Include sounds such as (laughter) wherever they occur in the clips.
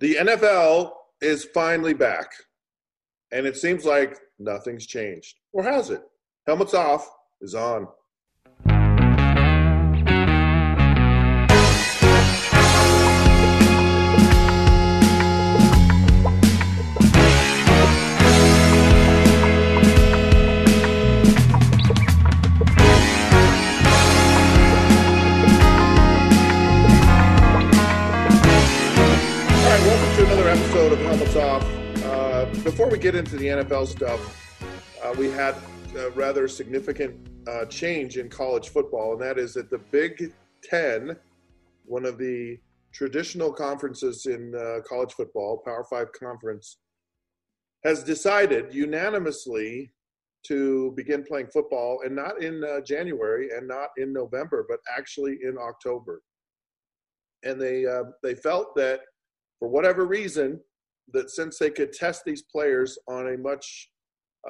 The NFL is finally back, and it seems like nothing's changed. Or has it? Helmets off is on. Before we get into the NFL stuff, uh, we had a rather significant uh, change in college football, and that is that the Big Ten, one of the traditional conferences in uh, college football, Power Five conference, has decided unanimously to begin playing football, and not in uh, January and not in November, but actually in October. And they uh, they felt that for whatever reason, that since they could test these players on a much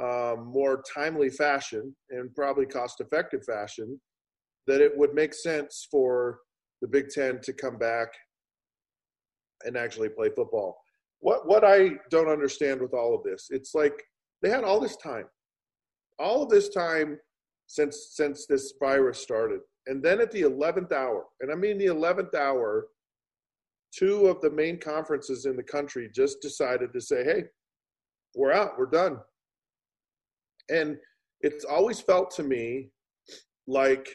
um, more timely fashion and probably cost effective fashion, that it would make sense for the Big Ten to come back and actually play football. What what I don't understand with all of this, it's like they had all this time, all of this time since since this virus started, and then at the eleventh hour, and I mean the eleventh hour, two of the main conferences in the country just decided to say, hey, we're out, we're done. And it's always felt to me like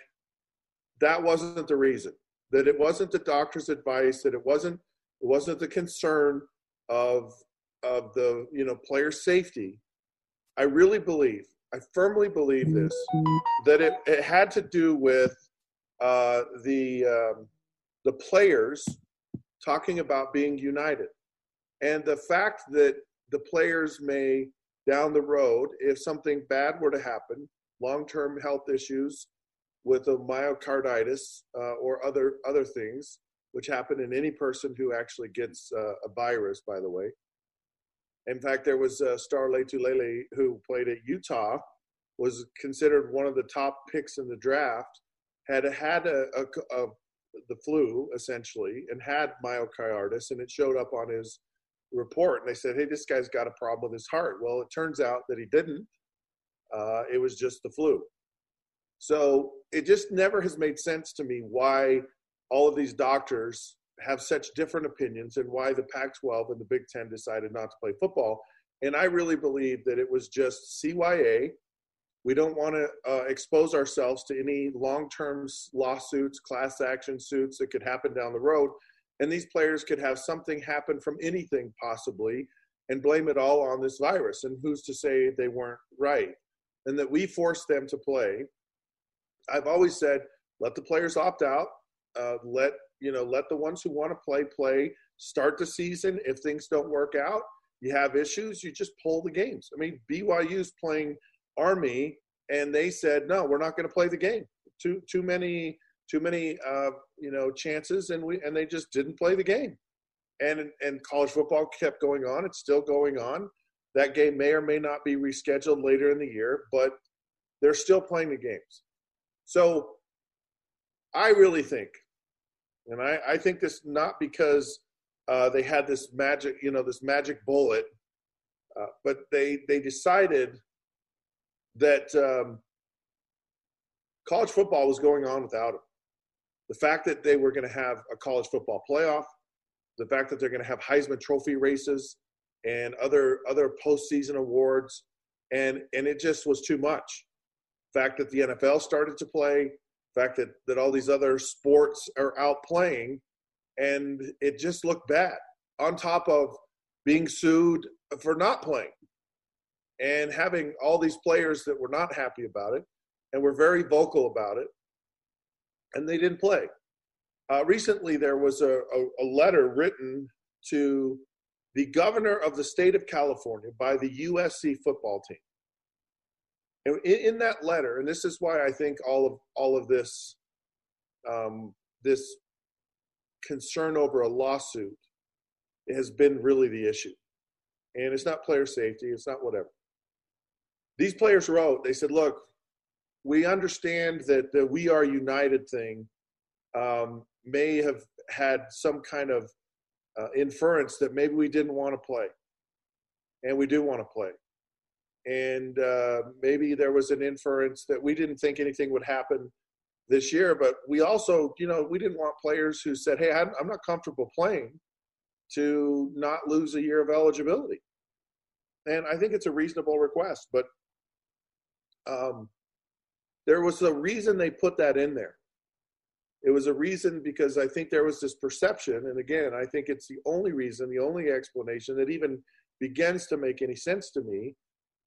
that wasn't the reason, that it wasn't the doctor's advice, that it wasn't it wasn't the concern of of the you know player safety. I really believe, I firmly believe this, that it, it had to do with uh, the um, the players talking about being united. And the fact that the players may, down the road, if something bad were to happen, long term health issues with a myocarditis uh, or other, other things, which happen in any person who actually gets uh, a virus, by the way. In fact, there was uh, Star Lotulelei who played at Utah, was considered one of the top picks in the draft, had had a, a, a the flu essentially and had myocarditis and it showed up on his report and they said hey this guy's got a problem with his heart. Well it turns out that he didn't. Uh, it was just the flu. So it just never has made sense to me why all of these doctors have such different opinions and why the pac 12 and the big 10 decided not to play football. And i really believe that it was just cya we don't want to uh, expose ourselves to any long term lawsuits, class action suits that could happen down the road. And these players could have something happen from anything possibly and blame it all on this virus. And who's to say they weren't right? And that we forced them to play. I've always said, let the players opt out. Uh, let you know, let the ones who want to play play. Start the season. If things don't work out, you have issues. You just pull the games. I mean, BYU's playing Army, and they said, no, we're not going to play the game. Too too many too many uh, you know chances, and we and they just didn't play the game. And and college football kept going on. It's still going on. That game may or may not be rescheduled later in the year, but they're still playing the games. So I really think, and I, I think this not because uh, they had this magic, you know, this magic bullet, uh, but they they decided that um, college football was going on without him. The fact that they were going to have a college football playoff, the fact that they're going to have Heisman Trophy races and other other postseason awards, and and it just was too much. Fact that the NFL started to play, fact that that all these other sports are out playing, and it just looked bad. On top of being sued for not playing and having all these players that were not happy about it and were very vocal about it, and they didn't play. Uh, recently, there was a, a, a, letter written to the governor of the state of California by the USC football team. And in, in that letter, and this is why I think all of all of this um, this concern over a lawsuit has been really the issue. And it's not player safety, it's not whatever these players wrote, they said, look, we understand that the We Are United thing um, may have had some kind of uh, inference that maybe we didn't want to play, and we do want to play, and uh, maybe there was an inference that we didn't think anything would happen this year, but we also, you know, we didn't want players who said, "Hey, I'm not comfortable playing," to not lose a year of eligibility. And I think it's a reasonable request, but um, there was a reason they put that in there. It was a reason because I think there was this perception, and again, I think it's the only reason, the only explanation that even begins to make any sense to me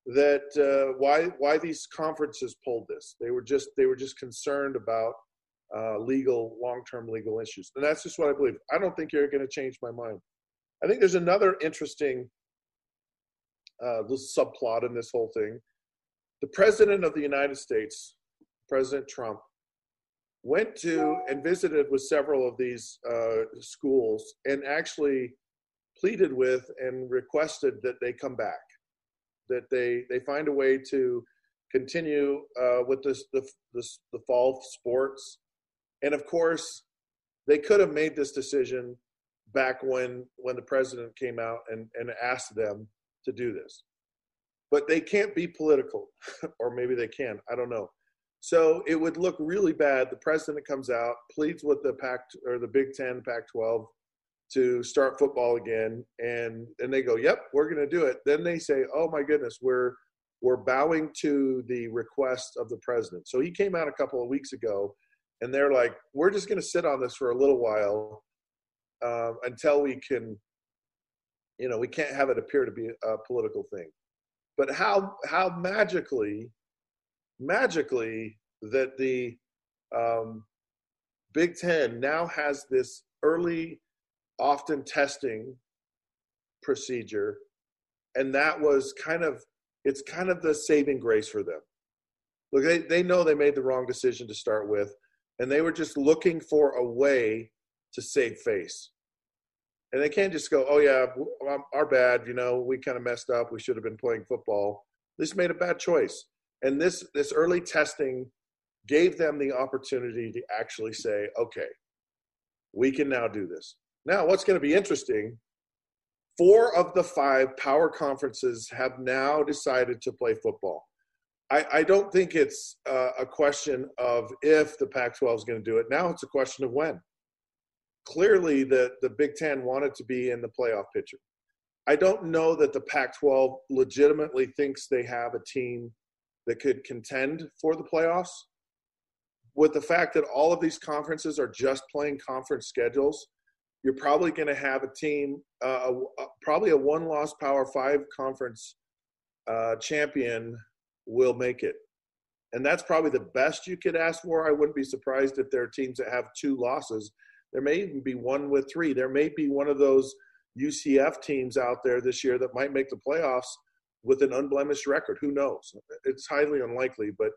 that uh, why why these conferences pulled this. They were just they were just concerned about uh, legal long term legal issues, and that's just what I believe. I don't think you're going to change my mind. I think there's another interesting uh, subplot in this whole thing. The president of the United States, President Trump, went to and visited with several of these uh, schools and actually pleaded with and requested that they come back, that they they find a way to continue uh, with this the, this the fall sports, and of course, they could have made this decision back when when the president came out and, and asked them to do this. But they can't be political, (laughs) or maybe they can. I don't know. So it would look really bad. The president comes out, pleads with the Pac or the Big Ten, Pac-12, to start football again, and and they go, "Yep, we're going to do it." Then they say, "Oh my goodness, we're we're bowing to the request of the president." So he came out a couple of weeks ago, and they're like, "We're just going to sit on this for a little while uh, until we can, you know, we can't have it appear to be a political thing. But how how magically, magically that the um, Big Ten now has this early, often testing procedure, and that was kind of it's kind of the saving grace for them. Look, they, they know they made the wrong decision to start with, and they were just looking for a way to save face. And they can't just go, oh, yeah, our bad. You know, we kind of messed up. We should have been playing football. This made a bad choice. And this, this early testing gave them the opportunity to actually say, okay, we can now do this. Now, what's going to be interesting four of the five power conferences have now decided to play football. I, I don't think it's uh, a question of if the Pac 12 is going to do it. Now it's a question of when clearly the, the Big Ten wanted to be in the playoff picture. I don't know that the Pac 12 legitimately thinks they have a team that could contend for the playoffs. With the fact that all of these conferences are just playing conference schedules, you're probably going to have a team, uh, a, probably a one loss Power Five conference uh, champion will make it. And that's probably the best you could ask for. I wouldn't be surprised if there are teams that have two losses there may even be one with three. There may be one of those UCF teams out there this year that might make the playoffs with an unblemished record. Who knows? It's highly unlikely, but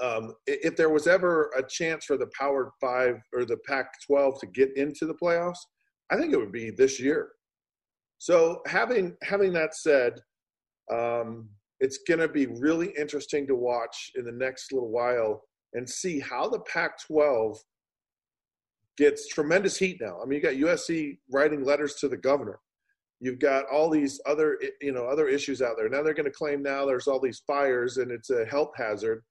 um, if there was ever a chance for the Power Five or the Pac-12 to get into the playoffs, I think it would be this year. So having having that said, um, it's going to be really interesting to watch in the next little while and see how the Pac-12 gets tremendous heat now. I mean, you got USC writing letters to the governor. You've got all these other, you know, other issues out there. Now they're going to claim now there's all these fires and it's a health hazard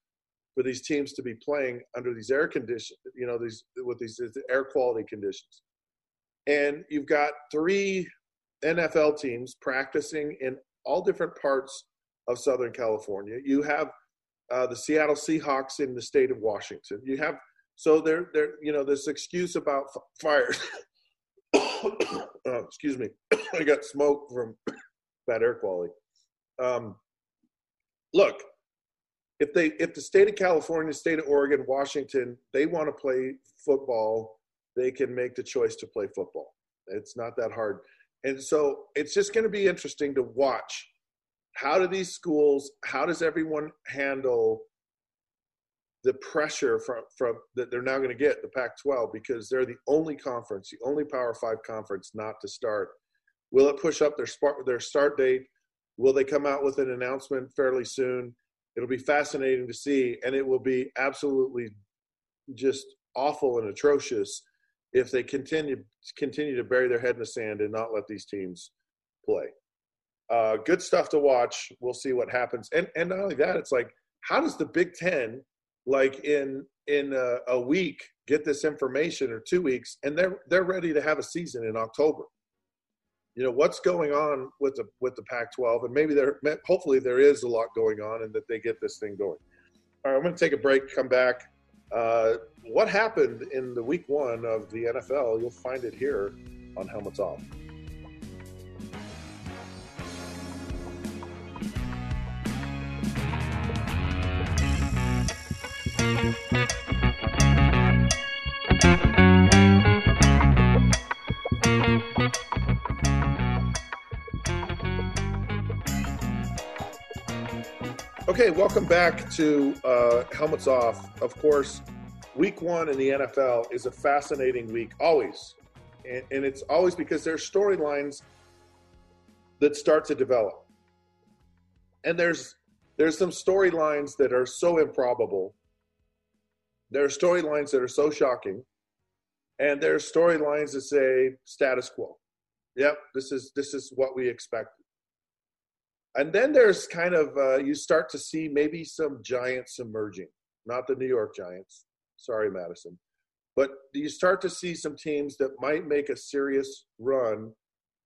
for these teams to be playing under these air conditions, you know, these with these air quality conditions. And you've got three NFL teams practicing in all different parts of Southern California. You have uh, the Seattle Seahawks in the state of Washington. You have so there, there, you know, this excuse about fires. (coughs) oh, excuse me, (coughs) I got smoke from (coughs) bad air quality. Um, look, if they, if the state of California, state of Oregon, Washington, they want to play football, they can make the choice to play football. It's not that hard, and so it's just going to be interesting to watch. How do these schools? How does everyone handle? The pressure from, from that they're now going to get the Pac-12 because they're the only conference, the only Power Five conference not to start. Will it push up their start their start date? Will they come out with an announcement fairly soon? It'll be fascinating to see, and it will be absolutely just awful and atrocious if they continue continue to bury their head in the sand and not let these teams play. Uh, good stuff to watch. We'll see what happens. And and not only that, it's like how does the Big Ten like in in a, a week get this information or two weeks and they're they're ready to have a season in October. You know what's going on with the with the Pac-12, and maybe there hopefully there is a lot going on, and that they get this thing going. All right, I'm going to take a break. Come back. Uh, what happened in the week one of the NFL? You'll find it here on Helmets Off. Okay, welcome back to uh, Helmets Off. Of course, week one in the NFL is a fascinating week, always. And, and it's always because there's storylines that start to develop. And there's there's some storylines that are so improbable. There are storylines that are so shocking. And there are storylines that say status quo. Yep, this is this is what we expect and then there's kind of uh, you start to see maybe some giants emerging. Not the new york giants. Sorry madison. But you start to see some teams that might make a serious run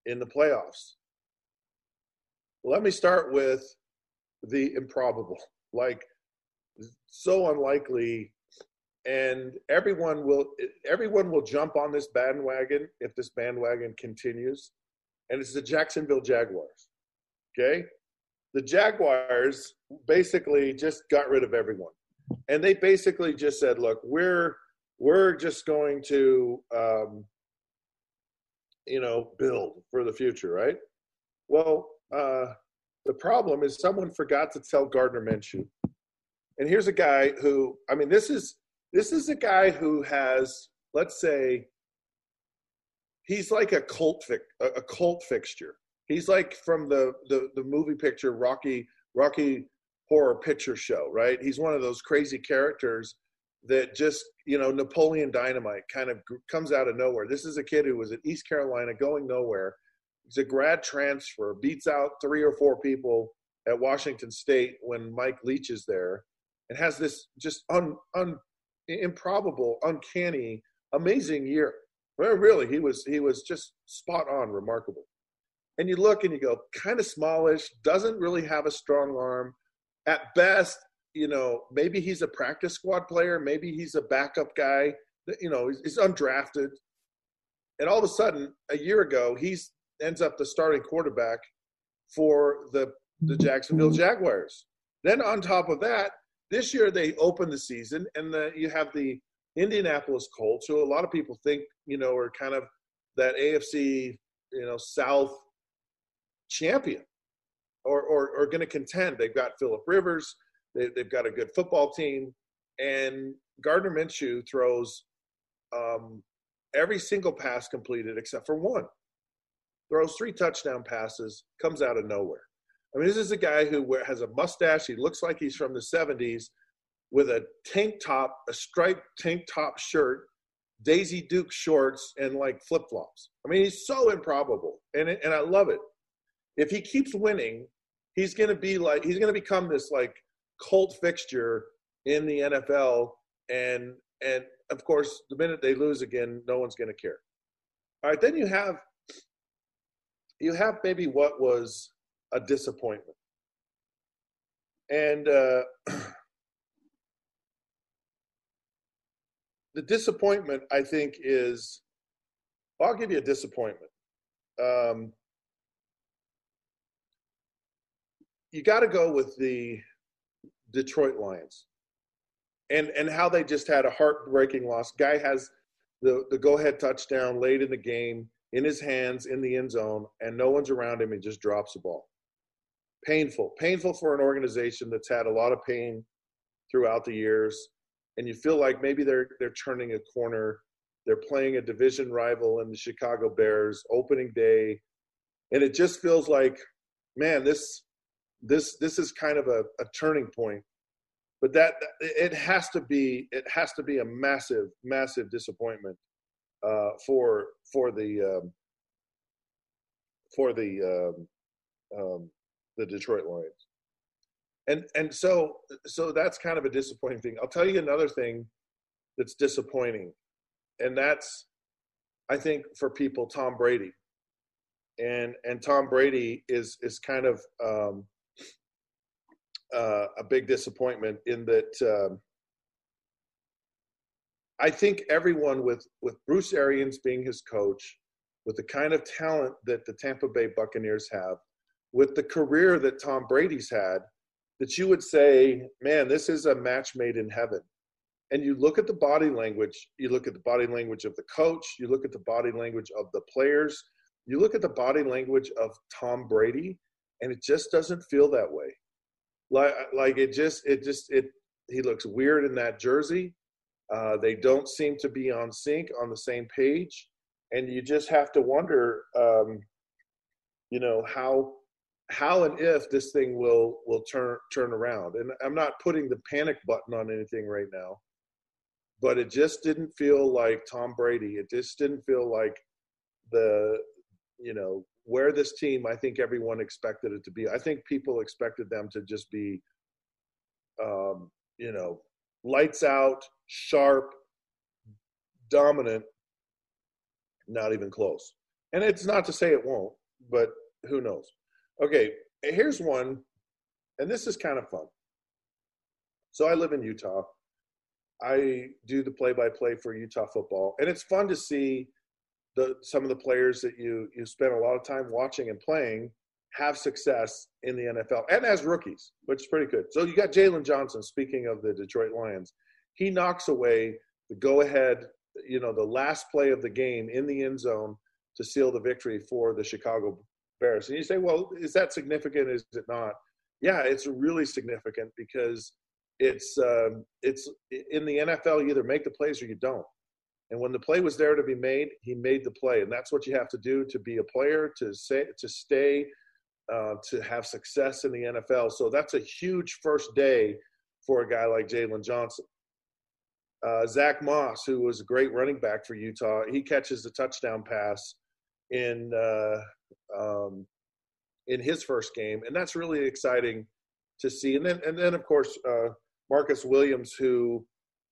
in the playoffs. Let me start with the improbable. (laughs) Like so unlikely. And everyone will everyone will jump on this bandwagon if this bandwagon continues. And it's the jacksonville jaguars. Okay. The Jaguars basically just got rid of everyone. And they basically just said, look, we're we're just going to um, you know, build for the future, right? Well, uh, the problem is someone forgot to tell Gardner Minshew. And here's a guy who, I mean, this is this is a guy who has, let's say, he's like a cult fi- a cult fixture. He's like from the, the the movie picture Rocky Rocky Horror Picture Show, right? He's one of those crazy characters that just you know Napoleon Dynamite kind of comes out of nowhere. This is a kid who was at East Carolina, going nowhere. He's a grad transfer, beats out three or four people at Washington State when Mike Leach is there, and has this just un, un improbable, uncanny, amazing year. Well, really, he was he was just spot on, remarkable and you look and you go, kind of smallish, doesn't really have a strong arm. At best, you know, maybe he's a practice squad player, maybe he's a backup guy. You know, he's, he's undrafted, and all of a sudden, a year ago, he's ends up the starting quarterback for the the Jacksonville Jaguars. Then on top of that, this year they open the season, and the, you have the Indianapolis Colts, who a lot of people think you know are kind of that AFC you know South champion or, or, or going to contend. They've got Philip Rivers. They, have got a good football team. And Gardner Minshew throws um, every single pass completed except for one. Throws three touchdown passes, comes out of nowhere. I mean, this is a guy who has a mustache. He looks like he's from the 70s with a tank top, a striped tank top shirt, Daisy Duke shorts, and like flip flops. I mean, he's so improbable. And, and I love it if he keeps winning, he's going to be like he's going to become this like cult fixture in the NFL and and of course the minute they lose again no one's going to care. All right, then you have you have maybe what was a disappointment. And uh (clears throat) the disappointment I think is I'll give you a disappointment. Um, you got to go with the Detroit Lions and and how they just had a heartbreaking loss. Guy has the the go ahead touchdown late in the game in his hands in the end zone, and no one's around him. He just drops the ball. Painful, painful for an organization that's had a lot of pain throughout the years, and you feel like maybe they're they're turning a corner. They're playing a division rival in the Chicago Bears opening day, and it just feels like, man, this this this is kind of a, a turning point but that it has to be it has to be a massive massive disappointment uh, for for the um, for the um, um, the Detroit Lions. And and so so that's kind of a disappointing thing. I'll tell you another thing that's disappointing, and that's I think for people Tom Brady. And and Tom Brady is is kind of um, uh, a big disappointment in that um, I think everyone with with Bruce Arians being his coach, with the kind of talent that the Tampa Bay Buccaneers have, with the career that Tom Brady's had, that you would say, man, this is a match made in heaven. And you look at the body language, you look at the body language of the coach, you look at the body language of the players, you look at the body language of Tom Brady, and it just doesn't feel that way. Like, like it just, it just, it, he looks weird in that jersey. Uh, they don't seem to be on sync, on the same page, and you just have to wonder, um, you know, how how and if this thing will will turn turn around. And I'm not putting the panic button on anything right now, but it just didn't feel like Tom Brady. It just didn't feel like the you know where this team I think everyone expected it to be. I think people expected them to just be um, you know lights out, sharp, dominant, not even close. And it's not to say it won't, but who knows. Okay, here's one, and this is kind of fun. So I live in Utah. I do the play-by-play for Utah football, and it's fun to see the some of the players that you you spend a lot of time watching and playing have success in the NFL and as rookies, which is pretty good. So you got Jaylon Johnson. Speaking of the Detroit Lions, he knocks away the go-ahead, you know, the last play of the game in the end zone to seal the victory for the Chicago Bears. And you say, well, is that significant? Is it not? Yeah, it's really significant because it's um, it's in the NFL. You either make the plays or you don't. And when the play was there to be made, he made the play, and that's what you have to do to be a player, to say, to stay, uh, to have success in the NFL. So that's a huge first day for a guy like Jaylon Johnson. Uh, Zack Moss, who was a great running back for Utah, he catches the touchdown pass in uh, um, in his first game, and that's really exciting to see. And then, and then of course, uh, Marcus Williams, who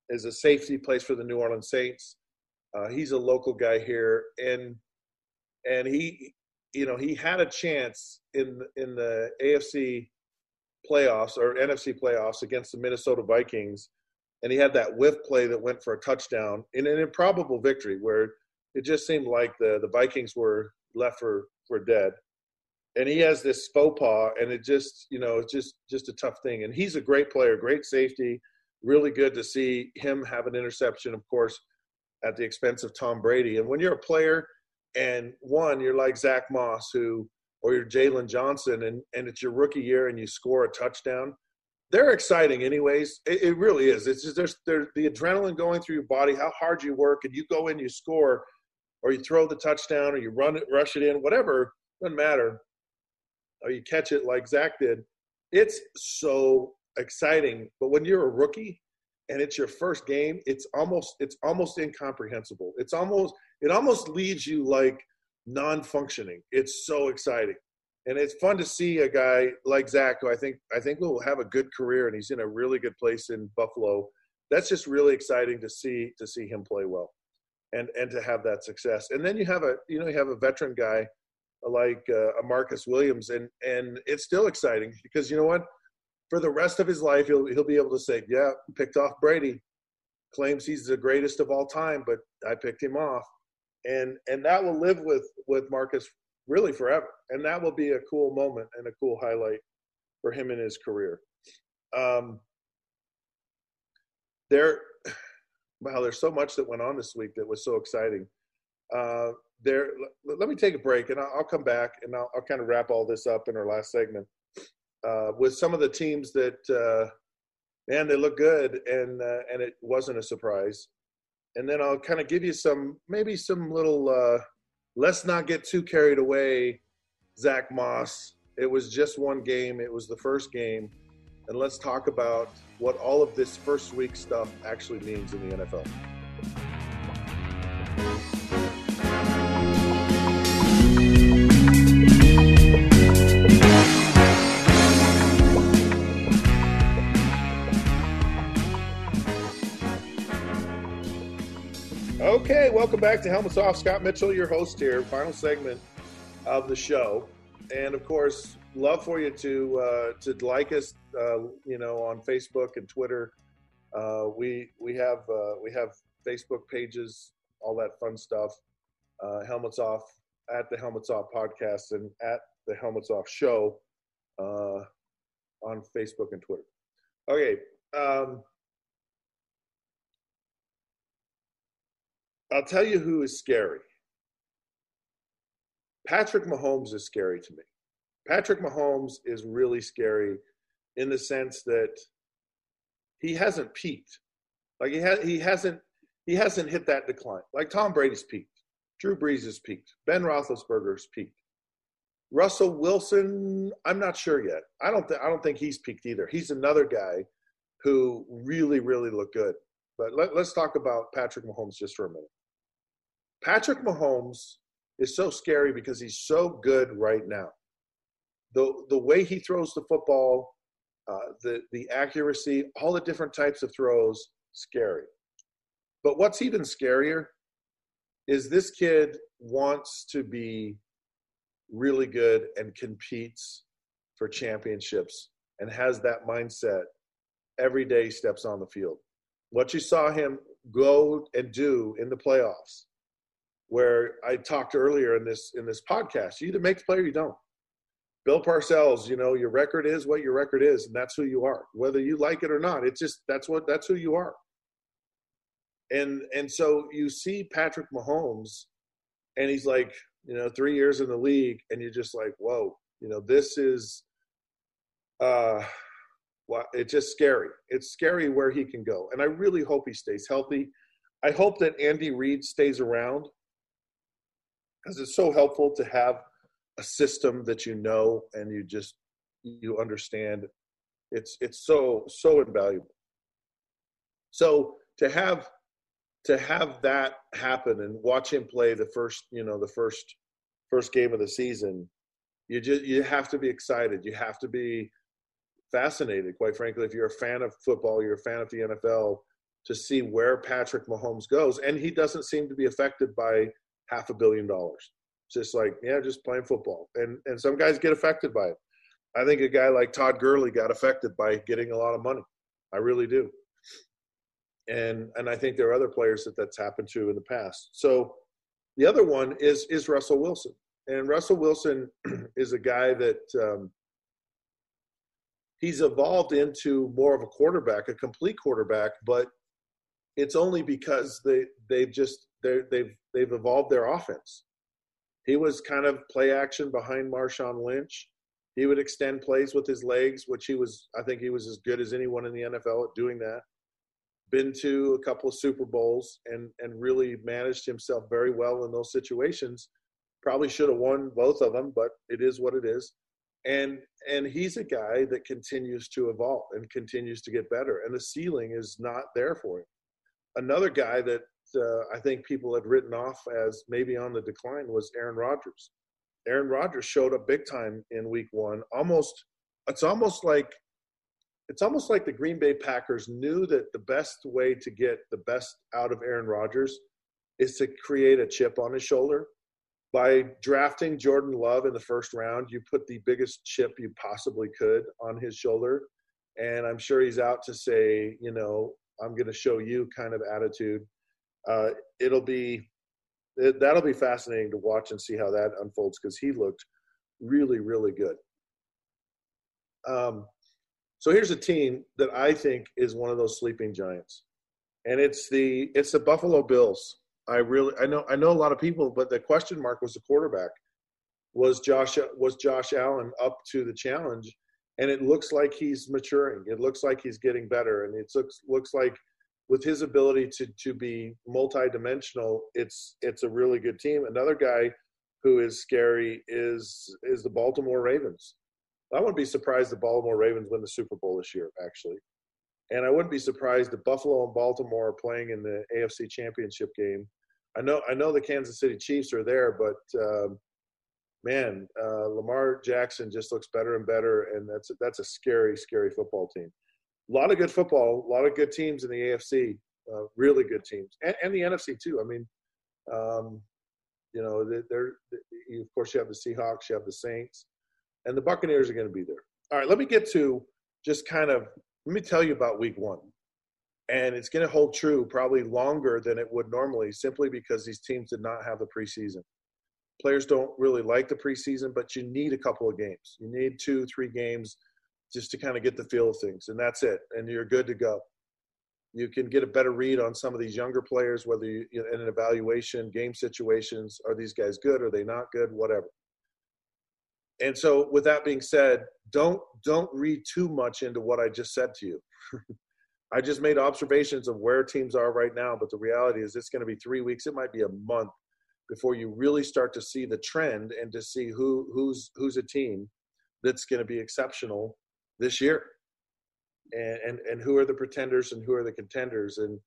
is a safety, plays for the New Orleans Saints. Uh, he's a local guy here, and and he, you know, he had a chance in in the AFC playoffs or NFC playoffs against the Minnesota Vikings, and he had that whiff play that went for a touchdown in an improbable victory where it just seemed like the the Vikings were left for for dead. And he has this faux pas, and it just, you know, it's just just a tough thing. And he's a great player, great safety. Really good to see him have an interception, of course, at the expense of Tom Brady. And when you're a player, and one, you're like Zack Moss, who, or you're Jaylon Johnson, and and it's your rookie year, and you score a touchdown. They're exciting, anyways. It, it really is. It's just there's, there's the adrenaline going through your body, how hard you work, and you go in, you score or you throw the touchdown, or you run it, rush it in, whatever, doesn't matter. Or you catch it like Zack did. It's so exciting. But when you're a rookie and it's your first game, it's almost it's almost incomprehensible. It's almost it almost leaves you like non-functioning. It's so exciting. And it's fun to see a guy like Zack, who I think I think will have a good career, and he's in a really good place in Buffalo. That's just really exciting to see to see him play well and and to have that success. And then you have a you know you have a veteran guy like uh, a Marcus Williams, and and it's still exciting because you know what, for the rest of his life he'll he'll be able to say, yeah, picked off Brady, claims he's the greatest of all time, but I picked him off, and and that will live with with Marcus really forever, and that will be a cool moment and a cool highlight for him in his career. Um, there wow, there's so much that went on this week that was so exciting. Uh, there, let, me take a break, and I'll, I'll come back, and I'll, I'll, kind of wrap all this up in our last segment uh, with some of the teams that, uh, man, they look good, and uh, and it wasn't a surprise. And then I'll kind of give you some, maybe some little. Uh, let's not get too carried away. Zack Moss. It was just one game. It was the first game and let's talk about what all of this first week stuff actually means in the NFL. Back to Helmets Off. Scott Mitchell, your host here, final segment of the show. And of course, love for you to uh, to like us, uh, you know, on Facebook and Twitter. Uh, we we have uh, we have Facebook pages, all that fun stuff. Uh, Helmets Off at the Helmets Off podcast and at the Helmets Off show uh, on Facebook and Twitter. Okay. Um, I'll tell you who is scary. Patrick Mahomes is scary to me. Patrick Mahomes is really scary in the sense that he hasn't peaked. Like he ha- he hasn't he hasn't hit that decline. Like Tom Brady's peaked. Drew Brees has peaked. Ben Roethlisberger's peaked. Russell Wilson, I'm not sure yet. I don't I don't think he's peaked either. He's another guy who really really looked good. But let, let's talk about Patrick Mahomes just for a minute. Patrick Mahomes is so scary because he's so good right now. The the way he throws the football, uh, the the accuracy, all the different types of throws, scary. But what's even scarier is this kid wants to be really good and competes for championships and has that mindset every day he steps on the field. What you saw him go and do in the playoffs where I talked earlier in this in this podcast. You either make the play or you don't. Bill Parcells, you know, your record is what your record is, and that's who you are. Whether you like it or not, it's just that's what that's who you are. And and so you see Patrick Mahomes, and he's like, you know, three years in the league, and you're just like, whoa, you know, this is uh well, it's just scary. It's scary where he can go. And I really hope he stays healthy. I hope that Andy Reid stays around because it's so helpful to have a system that you know and you just you understand. It's it's so so invaluable. So to have to have that happen and watch him play the first you know the first first game of the season you just you have to be excited. You have to be fascinated quite frankly. If you're a fan of football you're a fan of the NFL to see where Patrick Mahomes goes and he doesn't seem to be affected by half a billion dollars. Just like, yeah, just playing football. And and some guys get affected by it. I think a guy like Todd Gurley got affected by getting a lot of money. I really do. And and I think there are other players that that's happened to in the past. So the other one is is Russell Wilson. And Russell Wilson (clears throat) is a guy that um, he's evolved into more of a quarterback, a complete quarterback, but it's only because they they've just they've they've evolved their offense. He was kind of play action behind Marshawn Lynch. He would extend plays with his legs, which he was I think he was as good as anyone in the NFL at doing that. Been to a couple of Super Bowls and and really managed himself very well in those situations. Probably should have won both of them, but it is what it is. And and he's a guy that continues to evolve and continues to get better. And the ceiling is not there for him. Another guy that uh, I think people had written off as maybe on the decline was Aaron Rodgers. Aaron Rodgers showed up big time in Week One. Almost, it's almost like it's almost like the Green Bay Packers knew that the best way to get the best out of Aaron Rodgers is to create a chip on his shoulder. By drafting Jordan Love in the first round, you put the biggest chip you possibly could on his shoulder. And I'm sure he's out to say, you know, I'm going to show you kind of attitude uh, it'll be it, that'll be fascinating to watch and see how that unfolds because he looked really really good. Um, so here's a team that I think is one of those sleeping giants, and it's the it's the Buffalo Bills. I really I know I know a lot of people, but the question mark was the quarterback. Was Josh was Josh Allen up to the challenge? And it looks like he's maturing. It looks like he's getting better, and it looks looks like with his ability to to be multidimensional, it's it's a really good team. Another guy who is scary is is the Baltimore Ravens. I wouldn't be surprised the Baltimore Ravens win the Super Bowl this year, actually. And I wouldn't be surprised if Buffalo and Baltimore are playing in the AFC Championship game. I know I know the Kansas City Chiefs are there, but um, man, uh, Lamar Jackson just looks better and better, and that's that's a scary, scary football team a lot of good football, a lot of good teams in the AFC, uh, really good teams, and, and, the NFC too. I mean, Um, you know, they're, they're, of course you have the Seahawks, you have the Saints, and the Buccaneers are going to be there. All right, let me get to just kind of let me tell you about Week One, and it's going to hold true probably longer than it would normally, simply because these teams did not have the preseason. Players don't really like the preseason, but you need a couple of games. You need two, three games just to kind of get the feel of things, and that's it, and you're good to go you can get a better read on some of these younger players, whether you, in an evaluation, game situations, are these guys good? Are they not good? Whatever. And so, with that being said, don't don't read too much into what I just said to you. (laughs) I just made observations of where teams are right now, but the reality is it's going to be three weeks. It might be a month before you really start to see the trend and to see who who's who's a team that's going to be exceptional this year and, and, and who are the pretenders and who are the contenders. And,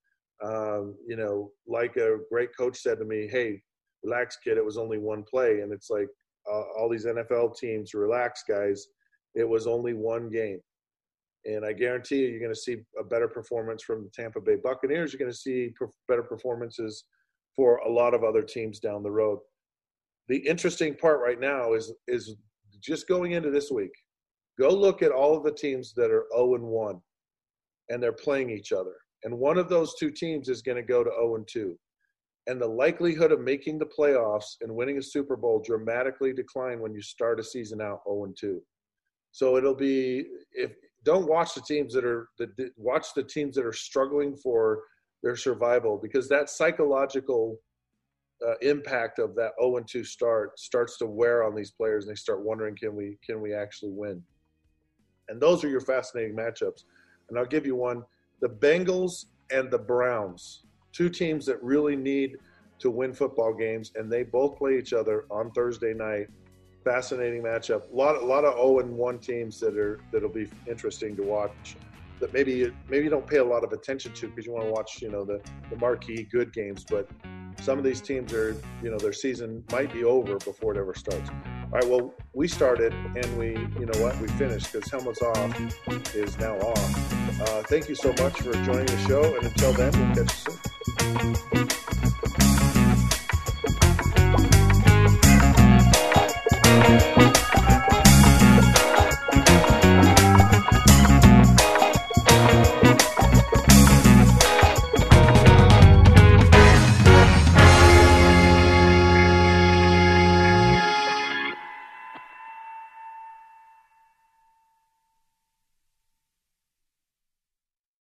um, you know, like a great coach said to me, hey, relax, kid, it was only one play. And it's like uh, all these NFL teams, relax, guys, it was only one game. And I guarantee you, you're going to see a better performance from the Tampa Bay Buccaneers. You're going to see better performances for a lot of other teams down the road. The interesting part right now is is just going into this week. Go look at all of the teams that are 0 and 1 and they're playing each other. And one of those two teams is going to go to 0 and 2. And the likelihood of making the playoffs and winning a Super Bowl dramatically decline when you start a season out 0 and 2. So it'll be if don't watch the teams that are that watch the teams that are struggling for their survival because that psychological uh, impact of that 0 and 2 start starts to wear on these players and they start wondering can we can we actually win and those are your fascinating matchups. And I'll give you one the Bengals and the Browns, two teams that really need to win football games, and they both play each other on Thursday night. Fascinating matchup. A lot, a lot of 0 and 1 teams that are that'll be interesting to watch. That maybe maybe you don't pay a lot of attention to because you want to watch, you know, the the marquee good games. But some of these teams are, you know, their season might be over before it ever starts. All right, well, we started and we, you know what, we finished because Helmets Off is now off. Uh, thank you so much for joining the show, and until then, we'll catch you soon.